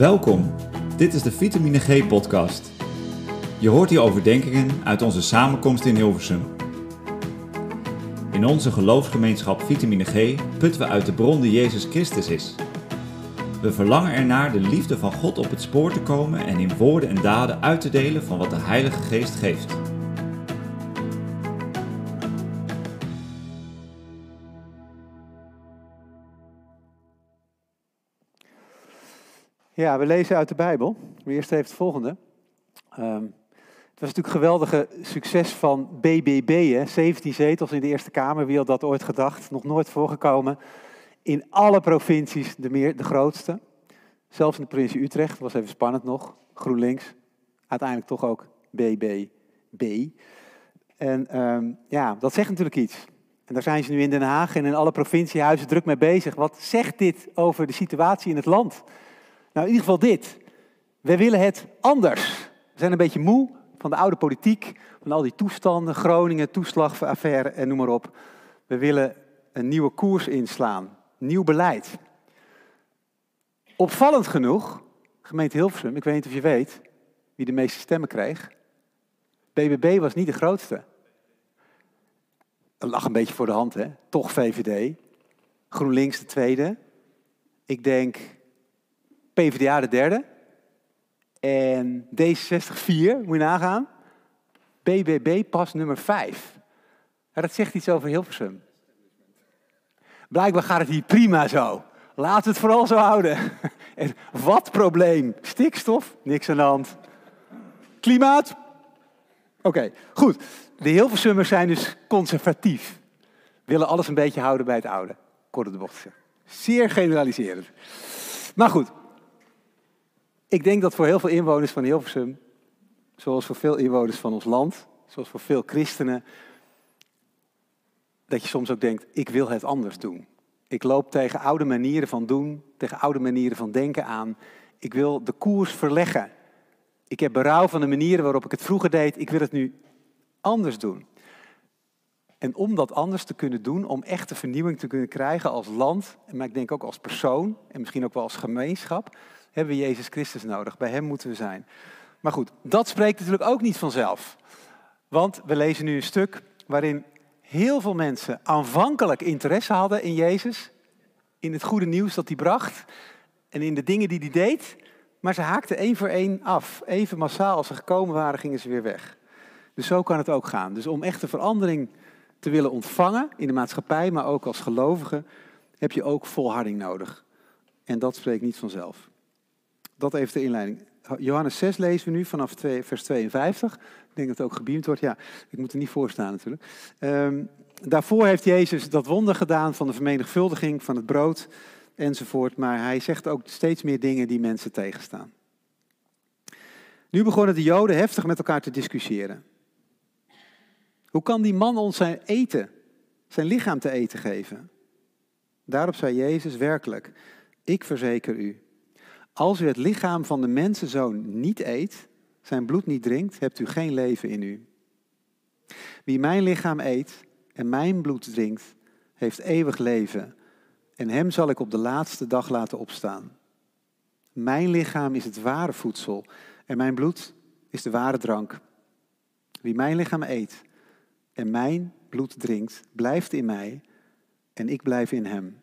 Welkom, dit is de Vitamine G podcast. Je hoort hier overdenkingen uit onze samenkomst in Hilversum. In onze geloofsgemeenschap Vitamine G putten we uit de bron die Jezus Christus is. We verlangen ernaar de liefde van God op het spoor te komen en in woorden en daden uit te delen van wat de Heilige Geest geeft. Ja, we lezen uit de Bijbel. We eerst even het volgende. Ehm, het was natuurlijk een geweldige succes van BBB, hè? 17 zetels in de Eerste Kamer. Wie had dat ooit gedacht? Nog nooit voorgekomen. In alle provincies de, meer, de grootste. Zelfs in de provincie Utrecht, was even spannend nog. GroenLinks. Uiteindelijk toch ook BBB. En ehm, ja, dat zegt natuurlijk iets. En daar zijn ze nu in Den Haag en in alle provinciehuizen druk mee bezig. Wat zegt dit over de situatie in het land? Nou, in ieder geval dit. Wij willen het anders. We zijn een beetje moe van de oude politiek, van al die toestanden, Groningen, toeslagaffaire en noem maar op. We willen een nieuwe koers inslaan, nieuw beleid. Opvallend genoeg, gemeente Hilversum, ik weet niet of je weet wie de meeste stemmen kreeg. BBB was niet de grootste. Dat lag een beetje voor de hand, hè? Toch VVD. GroenLinks de tweede. Ik denk PvdA de derde. En D66 vier, moet je nagaan. BBB pas nummer vijf. dat zegt iets over Hilversum. Blijkbaar gaat het hier prima zo. We het vooral zo houden. En wat probleem? Stikstof? Niks aan de hand. Klimaat? Oké, goed. De Hilversummers zijn dus conservatief. Willen alles een beetje houden bij het oude. Korte de bocht. Zeer generaliserend. Maar goed, ik denk dat voor heel veel inwoners van Hilversum, zoals voor veel inwoners van ons land, zoals voor veel christenen, dat je soms ook denkt, ik wil het anders doen. Ik loop tegen oude manieren van doen, tegen oude manieren van denken aan. Ik wil de koers verleggen. Ik heb berouw van de manieren waarop ik het vroeger deed. Ik wil het nu anders doen. En om dat anders te kunnen doen, om echte vernieuwing te kunnen krijgen als land, maar ik denk ook als persoon en misschien ook wel als gemeenschap, hebben we Jezus Christus nodig. Bij Hem moeten we zijn. Maar goed, dat spreekt natuurlijk ook niet vanzelf. Want we lezen nu een stuk waarin heel veel mensen aanvankelijk interesse hadden in Jezus, in het goede nieuws dat hij bracht en in de dingen die hij deed, maar ze haakten één voor één af. Even massaal als ze gekomen waren, gingen ze weer weg. Dus zo kan het ook gaan. Dus om echte verandering te willen ontvangen in de maatschappij, maar ook als gelovige, heb je ook volharding nodig. En dat spreekt niet vanzelf. Dat even de inleiding. Johannes 6 lezen we nu vanaf 2, vers 52. Ik denk dat het ook gebeamd wordt. Ja, ik moet er niet voor staan natuurlijk. Um, daarvoor heeft Jezus dat wonder gedaan van de vermenigvuldiging van het brood enzovoort. Maar hij zegt ook steeds meer dingen die mensen tegenstaan. Nu begonnen de Joden heftig met elkaar te discussiëren. Hoe kan die man ons zijn eten, zijn lichaam te eten geven? Daarop zei Jezus werkelijk, ik verzeker u, als u het lichaam van de mensenzoon niet eet, zijn bloed niet drinkt, hebt u geen leven in u. Wie mijn lichaam eet en mijn bloed drinkt, heeft eeuwig leven. En hem zal ik op de laatste dag laten opstaan. Mijn lichaam is het ware voedsel en mijn bloed is de ware drank. Wie mijn lichaam eet en mijn bloed drinkt, blijft in mij en ik blijf in hem.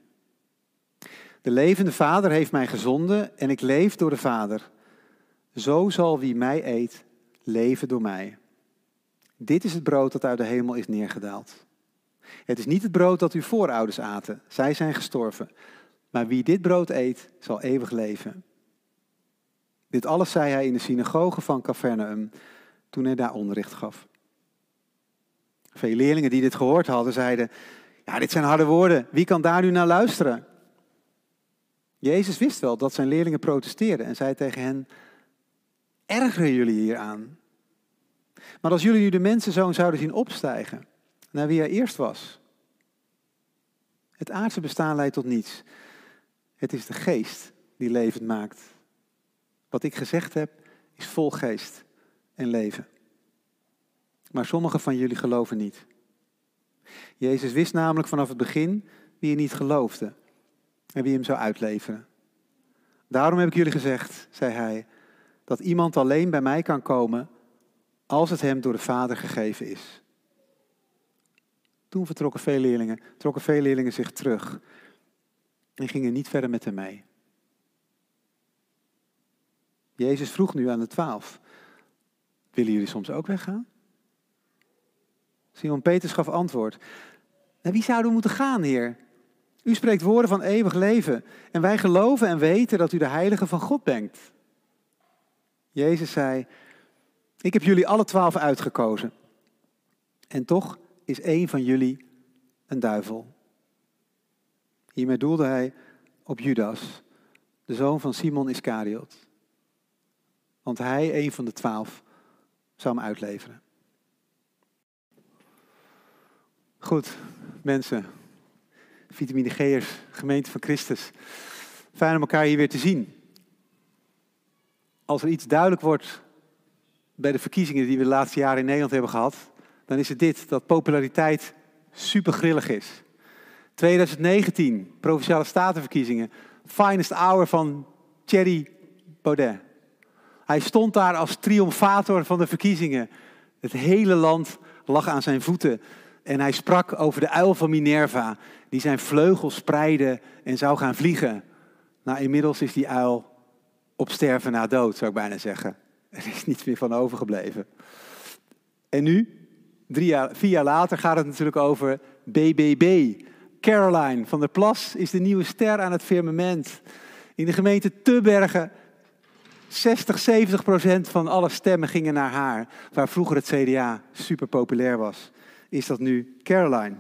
De levende Vader heeft mij gezonden en ik leef door de Vader. Zo zal wie mij eet, leven door mij. Dit is het brood dat uit de hemel is neergedaald. Het is niet het brood dat uw voorouders aten, zij zijn gestorven. Maar wie dit brood eet, zal eeuwig leven. Dit alles zei hij in de synagoge van Capernaum toen hij daar onderricht gaf. Veel leerlingen die dit gehoord hadden, zeiden: Ja, dit zijn harde woorden. Wie kan daar nu naar luisteren? Jezus wist wel dat zijn leerlingen protesteerden en zei tegen hen, ergeren jullie hier aan? Maar als jullie nu de mensenzoon zouden zien opstijgen naar wie hij eerst was. Het aardse bestaan leidt tot niets. Het is de geest die levend maakt. Wat ik gezegd heb is vol geest en leven. Maar sommigen van jullie geloven niet. Jezus wist namelijk vanaf het begin wie er niet geloofde en wie hem zou uitleveren. Daarom heb ik jullie gezegd, zei hij, dat iemand alleen bij mij kan komen als het hem door de Vader gegeven is. Toen vertrokken veel leerlingen, trokken veel leerlingen zich terug en gingen niet verder met hem mee. Jezus vroeg nu aan de twaalf, willen jullie soms ook weggaan? Simon Peters gaf antwoord, naar wie zouden we moeten gaan, Heer? U spreekt woorden van eeuwig leven en wij geloven en weten dat u de heilige van God bent. Jezus zei, ik heb jullie alle twaalf uitgekozen. En toch is één van jullie een duivel. Hiermee doelde hij op Judas, de zoon van Simon Iscariot. Want hij, een van de twaalf, zou hem uitleveren. Goed, mensen, vitamine G'ers, gemeente van Christus. Fijn om elkaar hier weer te zien. Als er iets duidelijk wordt bij de verkiezingen die we de laatste jaren in Nederland hebben gehad, dan is het dit, dat populariteit super grillig is. 2019, Provinciale Statenverkiezingen, finest hour van Thierry Baudet. Hij stond daar als triomfator van de verkiezingen. Het hele land lag aan zijn voeten. En hij sprak over de uil van Minerva, die zijn vleugels spreidde en zou gaan vliegen. Nou, inmiddels is die uil op sterven na dood, zou ik bijna zeggen. Er is niets meer van overgebleven. En nu, drie jaar, vier jaar later, gaat het natuurlijk over BBB. Caroline van der Plas is de nieuwe ster aan het firmament. In de gemeente Tubbergen 60, 70 procent van alle stemmen gingen naar haar. Waar vroeger het CDA super populair was, is dat nu Caroline.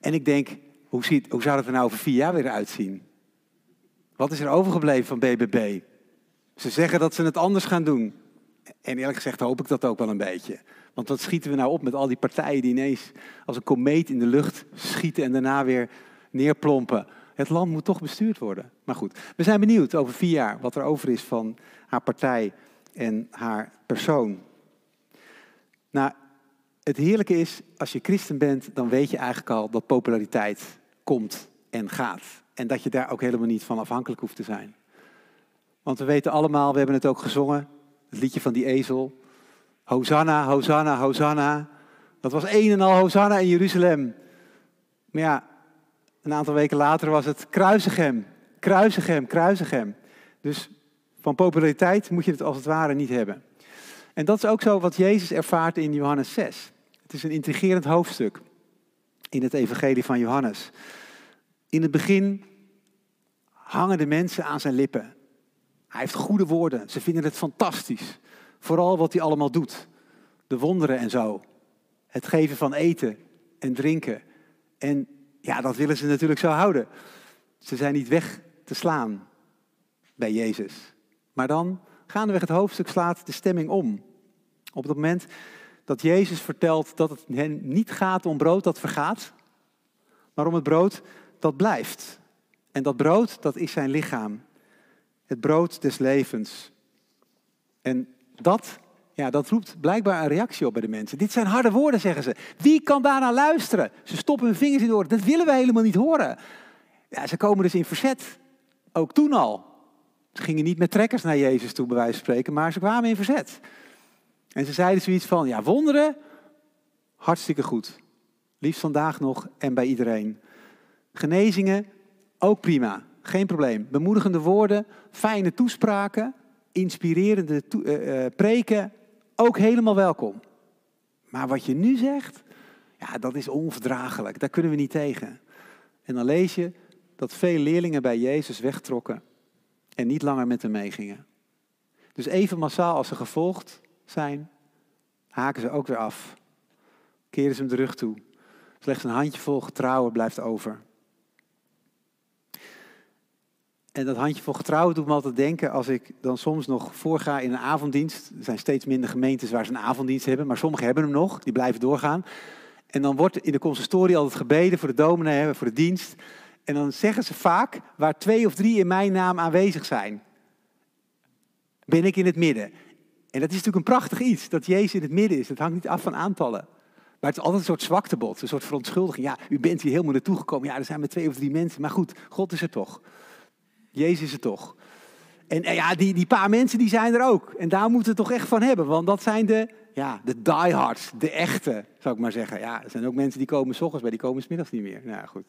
En ik denk, hoe, ziet, hoe zou het er nou over vier jaar weer uitzien? Wat is er overgebleven van BBB? Ze zeggen dat ze het anders gaan doen. En eerlijk gezegd hoop ik dat ook wel een beetje. Want wat schieten we nou op met al die partijen die ineens als een komeet in de lucht schieten en daarna weer neerplompen? Het land moet toch bestuurd worden. Maar goed, we zijn benieuwd over vier jaar wat er over is van haar partij en haar persoon. Nou, het heerlijke is, als je christen bent, dan weet je eigenlijk al dat populariteit komt en gaat. En dat je daar ook helemaal niet van afhankelijk hoeft te zijn. Want we weten allemaal, we hebben het ook gezongen, het liedje van die ezel. Hosanna, Hosanna, Hosanna. Dat was een en al Hosanna in Jeruzalem. Maar ja, een aantal weken later was het Kruisigem, Kruisigem, Kruisigem. Dus van populariteit moet je het als het ware niet hebben. En dat is ook zo wat Jezus ervaart in Johannes 6. Het is een intrigerend hoofdstuk in het evangelie van Johannes. In het begin hangen de mensen aan zijn lippen. Hij heeft goede woorden. Ze vinden het fantastisch. Vooral wat hij allemaal doet. De wonderen en zo. Het geven van eten en drinken. En ja, dat willen ze natuurlijk zo houden. Ze zijn niet weg te slaan bij Jezus. Maar dan, gaandeweg het hoofdstuk, slaat de stemming om. Op het moment dat Jezus vertelt dat het hen niet gaat om brood dat vergaat, maar om het brood dat blijft. En dat brood, dat is zijn lichaam. Het brood des levens. En dat, ja, dat roept blijkbaar een reactie op bij de mensen. Dit zijn harde woorden, zeggen ze. Wie kan daarna luisteren? Ze stoppen hun vingers in de oren. Dat willen we helemaal niet horen. Ja, ze komen dus in verzet. Ook toen al. Ze gingen niet met trekkers naar Jezus toe, bij wijze van spreken, maar ze kwamen in verzet. En ze zeiden zoiets van, ja, wonderen, hartstikke goed. Liefst vandaag nog en bij iedereen. Genezingen, ook prima, geen probleem. Bemoedigende woorden, fijne toespraken, inspirerende uh, preken, ook helemaal welkom. Maar wat je nu zegt, ja, dat is onverdraaglijk. Daar kunnen we niet tegen. En dan lees je dat veel leerlingen bij Jezus wegtrokken en niet langer met hem meegingen. Dus even massaal als ze gevolgd zijn, haken ze ook weer af. Keren ze hem de rug toe. Slechts een handjevol getrouwen blijft over. En dat handjevol getrouwen doet me altijd denken als ik dan soms nog voorga in een avonddienst. Er zijn steeds minder gemeentes waar ze een avonddienst hebben, maar sommigen hebben hem nog, die blijven doorgaan. En dan wordt in de consistorie altijd gebeden voor de dominee, voor de dienst. En dan zeggen ze vaak, waar twee of drie in mijn naam aanwezig zijn, ben ik in het midden. En dat is natuurlijk een prachtig iets, dat Jezus in het midden is. Dat hangt niet af van aantallen. Maar het is altijd een soort zwaktebod, een soort verontschuldiging. Ja, u bent hier helemaal naartoe gekomen. Ja, er zijn maar twee of drie mensen. Maar goed, God is er toch. Jezus is er toch. En ja, die, die paar mensen die zijn er ook. En daar moeten we het toch echt van hebben. Want dat zijn de, ja, de diehards, de echte, zou ik maar zeggen. Ja, er zijn ook mensen die komen s ochtends bij, die komen s middags niet meer. Nou goed.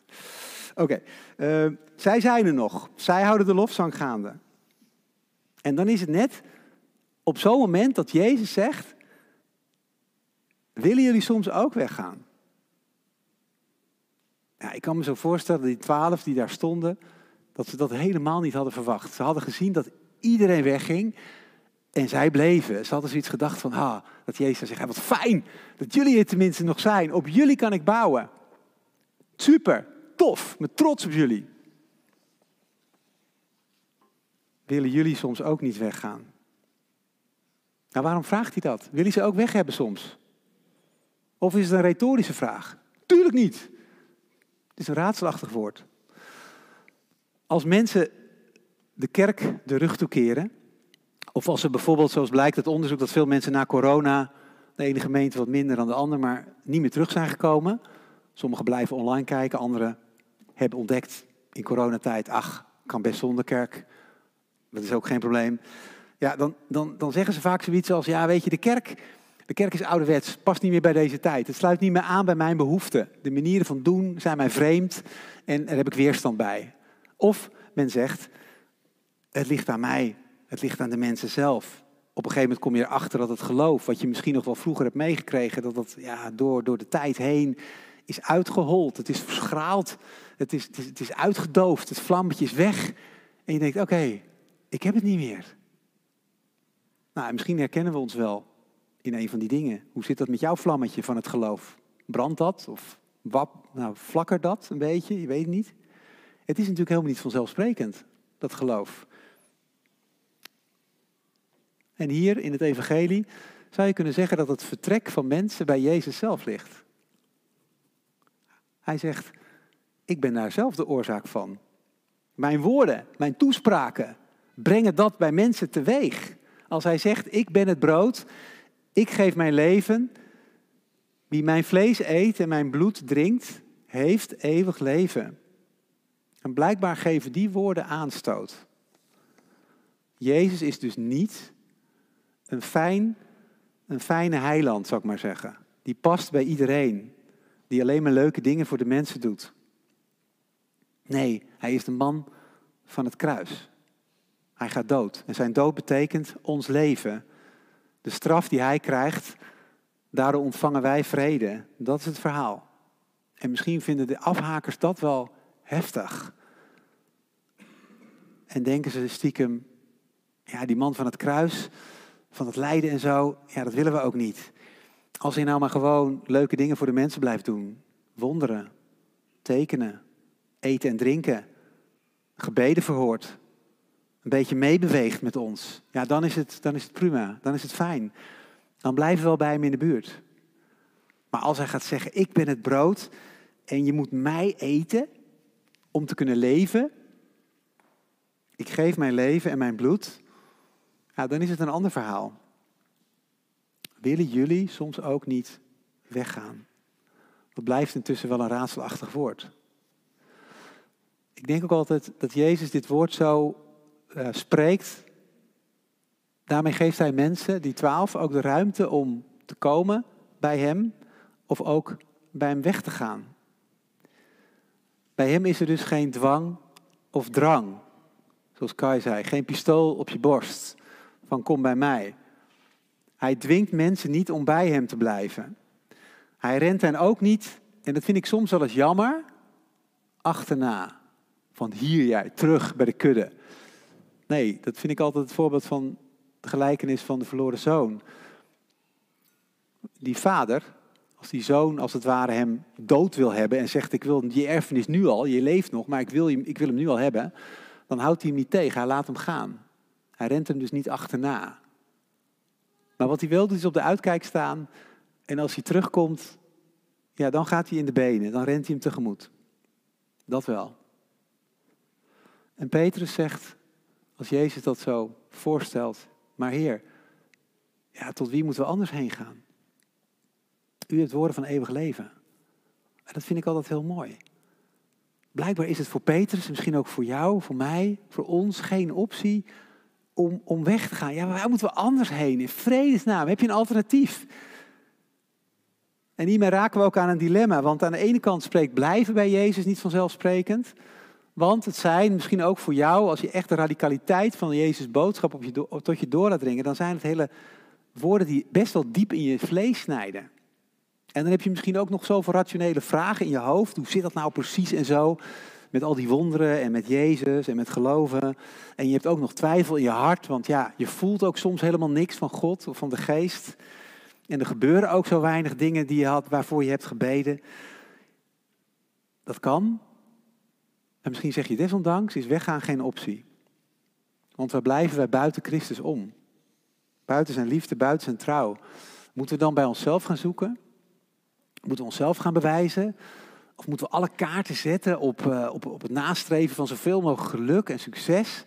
Oké, eh, zij zijn er nog. Zij houden de lofzang gaande. En dan is het net op zo'n moment dat Jezus zegt, willen jullie soms ook weggaan? Ik kan me zo voorstellen, die twaalf die daar stonden, dat ze dat helemaal niet hadden verwacht. Ze hadden gezien dat iedereen wegging en zij bleven. Ze hadden zoiets gedacht van, ha, dat Jezus zegt, wat fijn dat jullie er tenminste nog zijn. Op jullie kan ik bouwen. Super, tof, met trots op jullie. Willen jullie soms ook niet weggaan? Nou, waarom vraagt hij dat? Wil hij ze ook weg hebben soms? Of is het een retorische vraag? Tuurlijk niet. Het is een raadselachtig woord. Als mensen de kerk de rug toekeren, of als ze bijvoorbeeld, zoals blijkt uit onderzoek, dat veel mensen na corona, de ene gemeente wat minder dan de andere, maar niet meer terug zijn gekomen. Sommigen blijven online kijken, anderen hebben ontdekt in coronatijd, ach, kan best zonder kerk, dat is ook geen probleem. Ja, dan, dan, dan zeggen ze vaak zoiets als, ja weet je, de kerk, de kerk is ouderwets, past niet meer bij deze tijd. Het sluit niet meer aan bij mijn behoeften. De manieren van doen zijn mij vreemd en daar heb ik weerstand bij. Of men zegt, het ligt aan mij, het ligt aan de mensen zelf. Op een gegeven moment kom je erachter dat het geloof, wat je misschien nog wel vroeger hebt meegekregen, dat dat ja, door, door de tijd heen is uitgehold. Het is verschraald, het is, het is, het is uitgedoofd, het vlammetje is weg. En je denkt, oké, ik heb het niet meer. Nou, misschien herkennen we ons wel in een van die dingen. Hoe zit dat met jouw vlammetje van het geloof? Brandt dat? Of wap, nou, flakkert dat een beetje? Je weet het niet. Het is natuurlijk helemaal niet vanzelfsprekend, dat geloof. En hier in het evangelie zou je kunnen zeggen dat het vertrek van mensen bij Jezus zelf ligt. Hij zegt, ik ben daar zelf de oorzaak van. Mijn woorden, mijn toespraken brengen dat bij mensen teweeg. Als hij zegt, ik ben het brood, ik geef mijn leven, wie mijn vlees eet en mijn bloed drinkt, heeft eeuwig leven. En blijkbaar geven die woorden aanstoot. Jezus is dus niet een, fijn, een fijne heiland, zou ik maar zeggen. Die past bij iedereen. Die alleen maar leuke dingen voor de mensen doet. Nee, hij is de man van het kruis. Hij gaat dood. En zijn dood betekent ons leven. De straf die hij krijgt, daardoor ontvangen wij vrede. Dat is het verhaal. En misschien vinden de afhakers dat wel heftig. En denken ze stiekem, ja, die man van het kruis, van het lijden en zo, ja, dat willen we ook niet. Als hij nou maar gewoon leuke dingen voor de mensen blijft doen. Wonderen, tekenen, eten en drinken, gebeden verhoort, een beetje meebeweegt met ons, ja, dan is, het, dan is het prima, dan is het fijn. Dan blijven we wel bij hem in de buurt. Maar als hij gaat zeggen, ik ben het brood en je moet mij eten om te kunnen leven, ik geef mijn leven en mijn bloed, ja, dan is het een ander verhaal. Willen jullie soms ook niet weggaan? Dat blijft intussen wel een raadselachtig woord. Ik denk ook altijd dat Jezus dit woord zo uh, spreekt. Daarmee geeft hij mensen, die twaalf, ook de ruimte om te komen bij hem of ook bij hem weg te gaan. Bij hem is er dus geen dwang of drang. Zoals Kai zei, geen pistool op je borst van kom bij mij. Hij dwingt mensen niet om bij hem te blijven. Hij rent hen ook niet, en dat vind ik soms wel eens jammer, achterna. Van hier jij, terug bij de kudde. Nee, dat vind ik altijd het voorbeeld van de gelijkenis van de verloren zoon. Die vader, als die zoon als het ware hem dood wil hebben en zegt ik wil je erfenis nu al, je leeft nog, maar ik wil, ik wil hem nu al hebben, dan houdt hij hem niet tegen, hij laat hem gaan. Hij rent hem dus niet achterna. Maar wat hij wil is op de uitkijk staan en als hij terugkomt, ja, dan gaat hij in de benen, dan rent hij hem tegemoet. Dat wel. En Petrus zegt, als Jezus dat zo voorstelt, maar Heer, ja, tot wie moeten we anders heen gaan? U hebt woorden van eeuwig leven. En dat vind ik altijd heel mooi. Blijkbaar is het voor Petrus, misschien ook voor jou, voor mij, voor ons geen optie om, om weg te gaan. Ja, maar waar moeten we anders heen? In vredesnaam, heb je een alternatief? En hiermee raken we ook aan een dilemma. Want aan de ene kant spreekt blijven bij Jezus niet vanzelfsprekend. Want het zijn misschien ook voor jou, als je echt de radicaliteit van Jezus' boodschap op je, tot je door laat dringen, dan zijn het hele woorden die best wel diep in je vlees snijden. En dan heb je misschien ook nog zoveel rationele vragen in je hoofd. Hoe zit dat nou precies en zo? Met al die wonderen en met Jezus en met geloven. En je hebt ook nog twijfel in je hart, want ja, je voelt ook soms helemaal niks van God of van de geest. En er gebeuren ook zo weinig dingen die je had, waarvoor je hebt gebeden. Dat kan. En misschien zeg je desondanks, is weggaan geen optie. Want waar blijven wij buiten Christus om? Buiten zijn liefde, buiten zijn trouw. Moeten we dan bij onszelf gaan zoeken? Moeten we onszelf gaan bewijzen? Of moeten we alle kaarten zetten op, uh, op, op het nastreven van zoveel mogelijk geluk en succes?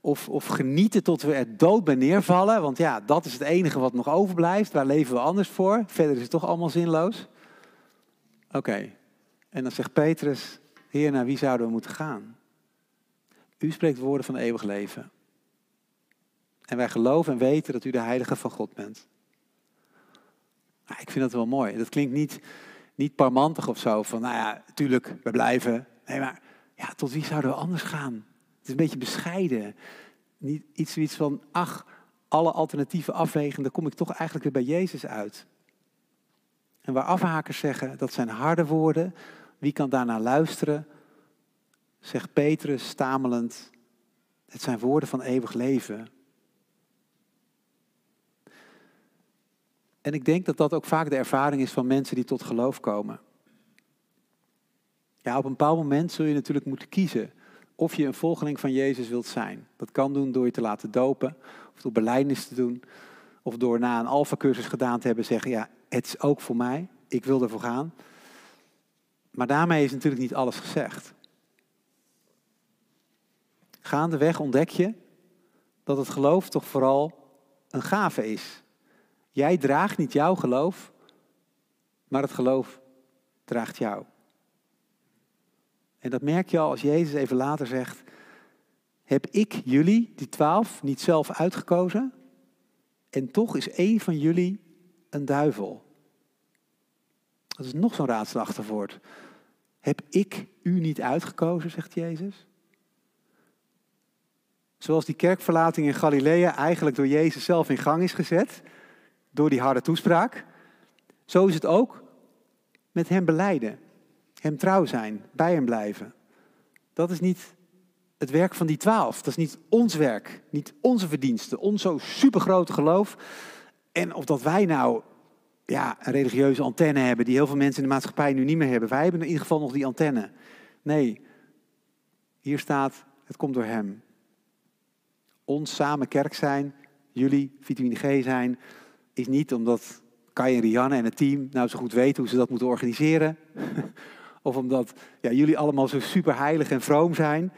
Of, of genieten tot we er dood bij neervallen? Want ja, dat is het enige wat nog overblijft. Waar leven we anders voor? Verder is het toch allemaal zinloos? Oké. En dan zegt Petrus, Heer, naar wie zouden we moeten gaan? U spreekt woorden van eeuwig leven. En wij geloven en weten dat u de heilige van God bent. Nou, ik vind dat wel mooi. Dat klinkt niet, niet parmantig of zo. Van, nou ja, tuurlijk, we blijven. Nee, maar ja, tot wie zouden we anders gaan? Het is een beetje bescheiden. Niet iets zoiets van, ach, alle alternatieven afwegen, dan kom ik toch eigenlijk weer bij Jezus uit. En waar afhakers zeggen, dat zijn harde woorden, wie kan daarna luisteren? Zegt Petrus stamelend, het zijn woorden van eeuwig leven. En ik denk dat dat ook vaak de ervaring is van mensen die tot geloof komen. Ja, op een bepaald moment zul je natuurlijk moeten kiezen of je een volgeling van Jezus wilt zijn. Dat kan doen door je te laten dopen, of door beleidnis te doen, of door na een alfa-cursus gedaan te hebben zeggen, ja, het is ook voor mij, ik wil ervoor gaan. Maar daarmee is natuurlijk niet alles gezegd. Gaandeweg ontdek je dat het geloof toch vooral een gave is. Jij draagt niet jouw geloof, maar het geloof draagt jou. En dat merk je al als Jezus even later zegt, heb ik jullie, die twaalf, niet zelf uitgekozen? En toch is één van jullie een duivel. Dat is nog zo'n woord. Heb ik u niet uitgekozen, zegt Jezus? Zoals die kerkverlating in Galilea eigenlijk door Jezus zelf in gang is gezet, door die harde toespraak, zo is het ook met hem beleiden, hem trouw zijn, bij hem blijven. Dat is niet het werk van die twaalf, dat is niet ons werk, niet onze verdiensten, ons zo supergrote geloof. En of dat wij nou ja, een religieuze antenne hebben die heel veel mensen in de maatschappij nu niet meer hebben. Wij hebben in ieder geval nog die antenne. Nee, hier staat, het komt door Hem. Ons samen kerk zijn, jullie vitamine G zijn, is niet omdat Kai en Rianne en het team nou zo goed weten hoe ze dat moeten organiseren. of omdat ja, jullie allemaal zo super heilig en vroom zijn.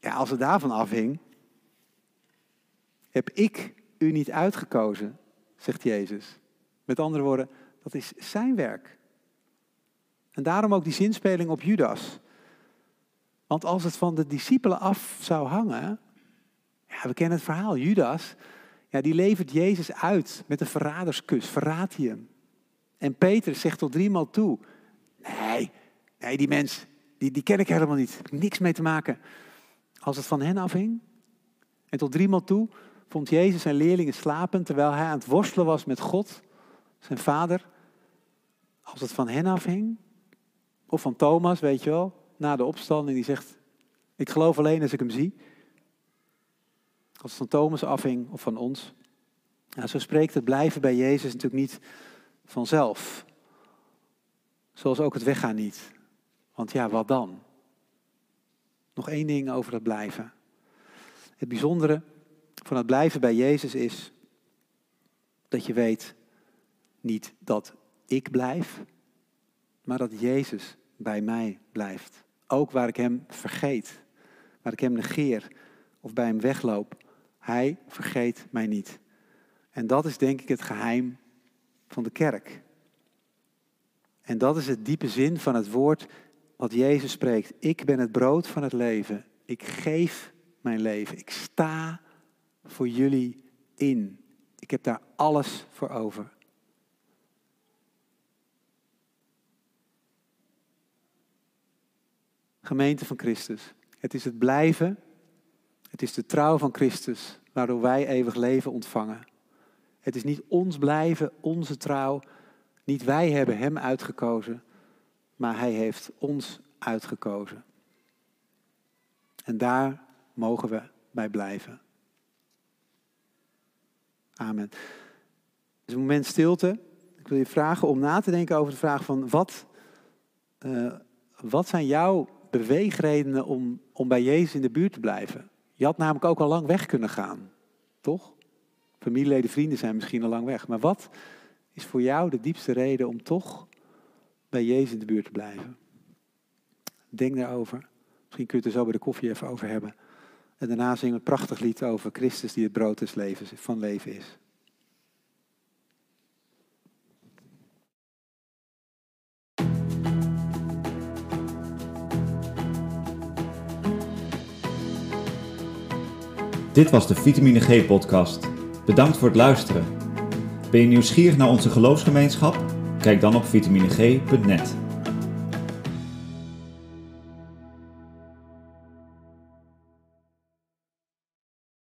Ja, als het daarvan afhing, heb ik u niet uitgekozen, zegt Jezus. Met andere woorden, dat is zijn werk. En daarom ook die zinspeling op Judas. Want als het van de discipelen af zou hangen, ja, we kennen het verhaal, Judas, ja, die levert Jezus uit met een verraderskus, verraadt hij hem. En Peter zegt tot driemaal toe, nee, nee die mens, die, die ken ik helemaal niet, niks mee te maken. Als het van hen afhing, en tot driemaal toe vond Jezus zijn leerlingen slapen terwijl hij aan het worstelen was met God zijn vader, als het van hen afhing, of van Thomas, weet je wel, na de opstanding, die zegt, ik geloof alleen als ik hem zie. Als het van Thomas afhing of van ons. Nou, zo spreekt het blijven bij Jezus natuurlijk niet vanzelf. Zoals ook het weggaan niet. Want ja, wat dan? Nog één ding over het blijven. Het bijzondere van het blijven bij Jezus is dat je weet, niet dat ik blijf, maar dat Jezus bij mij blijft. Ook waar ik Hem vergeet, waar ik Hem negeer of bij Hem wegloop. Hij vergeet mij niet. En dat is denk ik het geheim van de kerk. En dat is het diepe zin van het woord wat Jezus spreekt. Ik ben het brood van het leven. Ik geef mijn leven. Ik sta voor jullie in. Ik heb daar alles voor over. Gemeente van Christus. Het is het blijven, het is de trouw van Christus, waardoor wij eeuwig leven ontvangen. Het is niet ons blijven, onze trouw. Niet wij hebben Hem uitgekozen, maar Hij heeft ons uitgekozen. En daar mogen we bij blijven. Amen. Het een moment stilte. Ik wil je vragen om na te denken over de vraag van wat, uh, wat zijn jouw beweegredenen om, om bij Jezus in de buurt te blijven? Je had namelijk ook al lang weg kunnen gaan, toch? Familieleden, vrienden zijn misschien al lang weg. Maar wat is voor jou de diepste reden om toch bij Jezus in de buurt te blijven? Denk daarover. Misschien kun je het er zo bij de koffie even over hebben. En daarna zingen we een prachtig lied over Christus die het brood des levens, van leven is. Dit was de Vitamine G podcast. Bedankt voor het luisteren. Ben je nieuwsgierig naar onze geloofsgemeenschap? Kijk dan op vitamineg.net.